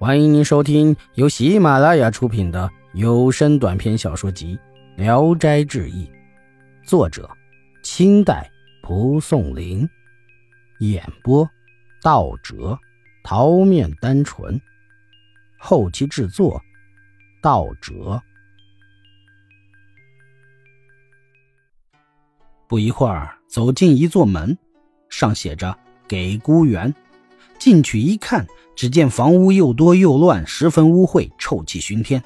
欢迎您收听由喜马拉雅出品的有声短篇小说集《聊斋志异》，作者：清代蒲松龄，演播：道哲、桃面单纯，后期制作：道哲。不一会儿，走进一座门，上写着“给孤园”。进去一看，只见房屋又多又乱，十分污秽，臭气熏天。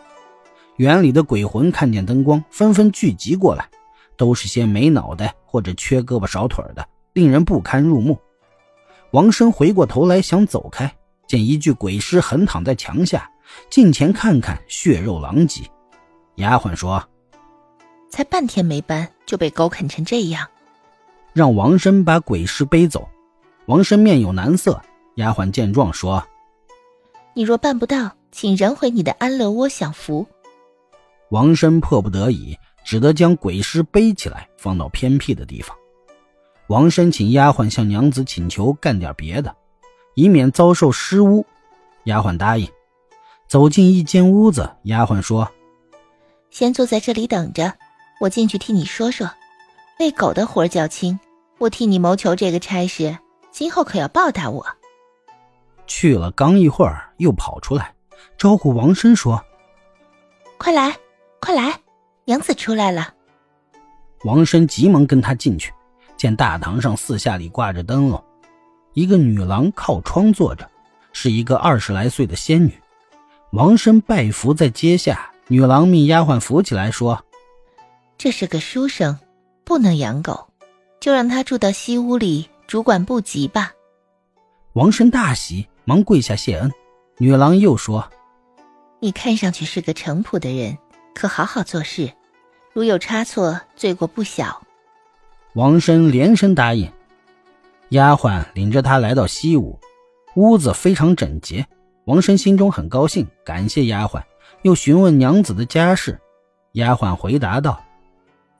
园里的鬼魂看见灯光，纷纷聚集过来，都是些没脑袋或者缺胳膊少腿的，令人不堪入目。王生回过头来想走开，见一具鬼尸横躺在墙下，近前看看，血肉狼藉。丫鬟说：“才半天没搬，就被狗啃成这样。”让王生把鬼尸背走。王生面有难色。丫鬟见状说：“你若办不到，请人回你的安乐窝享福。”王生迫不得已，只得将鬼尸背起来，放到偏僻的地方。王生请丫鬟向娘子请求干点别的，以免遭受尸污。丫鬟答应。走进一间屋子，丫鬟说：“先坐在这里等着，我进去替你说说。喂狗的活较轻，我替你谋求这个差事，今后可要报答我。”去了刚一会儿，又跑出来，招呼王生说：“快来，快来，娘子出来了。”王生急忙跟他进去，见大堂上四下里挂着灯笼，一个女郎靠窗坐着，是一个二十来岁的仙女。王生拜伏在阶下，女郎命丫鬟扶起来说：“这是个书生，不能养狗，就让他住到西屋里，主管不急吧。”王生大喜。忙跪下谢恩，女郎又说：“你看上去是个诚朴的人，可好好做事。如有差错，罪过不小。”王生连声答应。丫鬟领着他来到西屋，屋子非常整洁。王生心中很高兴，感谢丫鬟，又询问娘子的家世。丫鬟回答道：“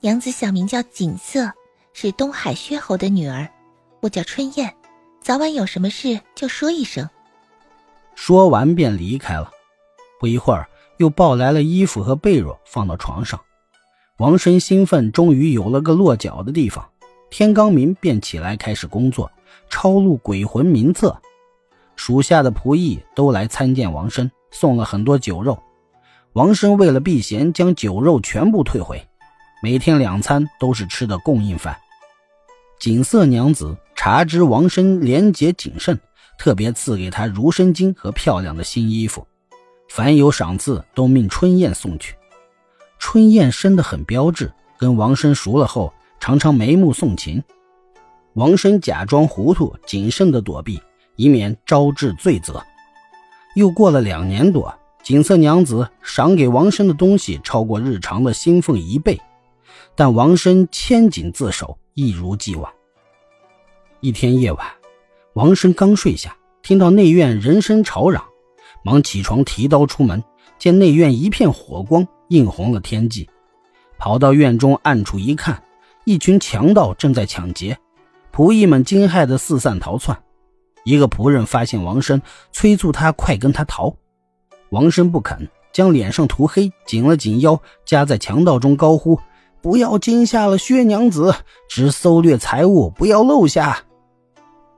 娘子小名叫锦瑟，是东海薛侯的女儿。我叫春燕。”早晚有什么事就说一声。说完便离开了。不一会儿，又抱来了衣服和被褥，放到床上。王生兴奋，终于有了个落脚的地方。天刚明，便起来开始工作，抄录鬼魂名册。属下的仆役都来参见王生，送了很多酒肉。王生为了避嫌，将酒肉全部退回。每天两餐都是吃的供应饭。锦瑟娘子。察知王生廉洁谨慎，特别赐给他如身巾和漂亮的新衣服。凡有赏赐，都命春燕送去。春燕生得很标致，跟王生熟了后，常常眉目送情。王生假装糊涂，谨慎地躲避，以免招致罪责。又过了两年多，锦瑟娘子赏给王生的东西超过日常的薪俸一倍，但王生千谨自守，一如既往。一天夜晚，王生刚睡下，听到内院人声吵嚷，忙起床提刀出门，见内院一片火光，映红了天际。跑到院中暗处一看，一群强盗正在抢劫，仆役们惊骇的四散逃窜。一个仆人发现王生，催促他快跟他逃。王生不肯，将脸上涂黑，紧了紧腰，夹在强盗中高呼：“不要惊吓了薛娘子，只搜掠财物，不要漏下。”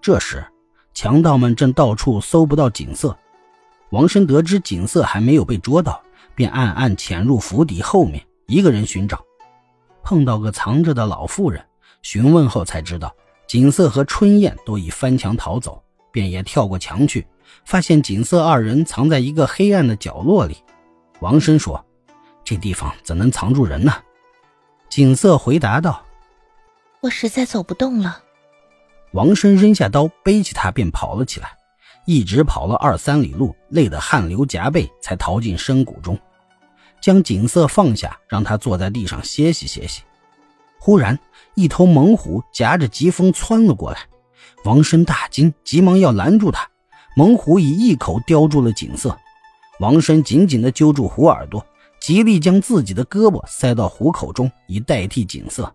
这时，强盗们正到处搜不到锦瑟。王生得知锦瑟还没有被捉到，便暗暗潜入府邸后面，一个人寻找。碰到个藏着的老妇人，询问后才知道，锦瑟和春燕都已翻墙逃走，便也跳过墙去，发现锦瑟二人藏在一个黑暗的角落里。王生说：“这地方怎能藏住人呢？”锦瑟回答道：“我实在走不动了。”王生扔下刀，背起他便跑了起来，一直跑了二三里路，累得汗流浃背，才逃进深谷中，将锦瑟放下，让他坐在地上歇息歇息。忽然，一头猛虎夹着疾风窜了过来，王生大惊，急忙要拦住他。猛虎已一口叼住了锦瑟，王生紧紧地揪住虎耳朵，极力将自己的胳膊塞到虎口中，以代替锦瑟。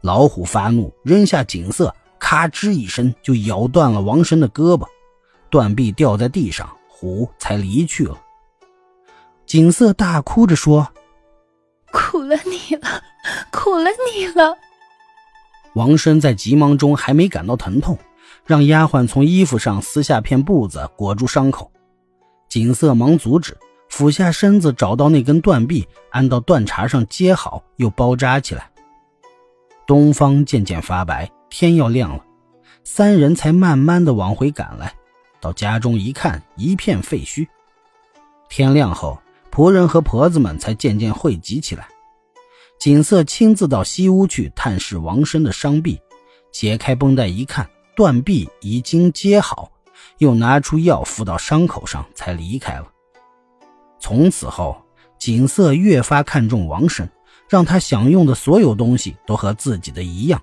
老虎发怒，扔下锦瑟。咔吱一声，就咬断了王生的胳膊，断臂掉在地上，虎才离去了。锦瑟大哭着说：“苦了你了，苦了你了。”王生在急忙中还没感到疼痛，让丫鬟从衣服上撕下片布子裹住伤口。锦瑟忙阻止，俯下身子找到那根断臂，按到断茬上接好，又包扎起来。东方渐渐发白，天要亮了，三人才慢慢的往回赶来。到家中一看，一片废墟。天亮后，仆人和婆子们才渐渐汇集起来。锦瑟亲自到西屋去探视王生的伤臂，解开绷带一看，断臂已经接好，又拿出药敷到伤口上，才离开了。从此后，景色越发看重王生。让他享用的所有东西都和自己的一样。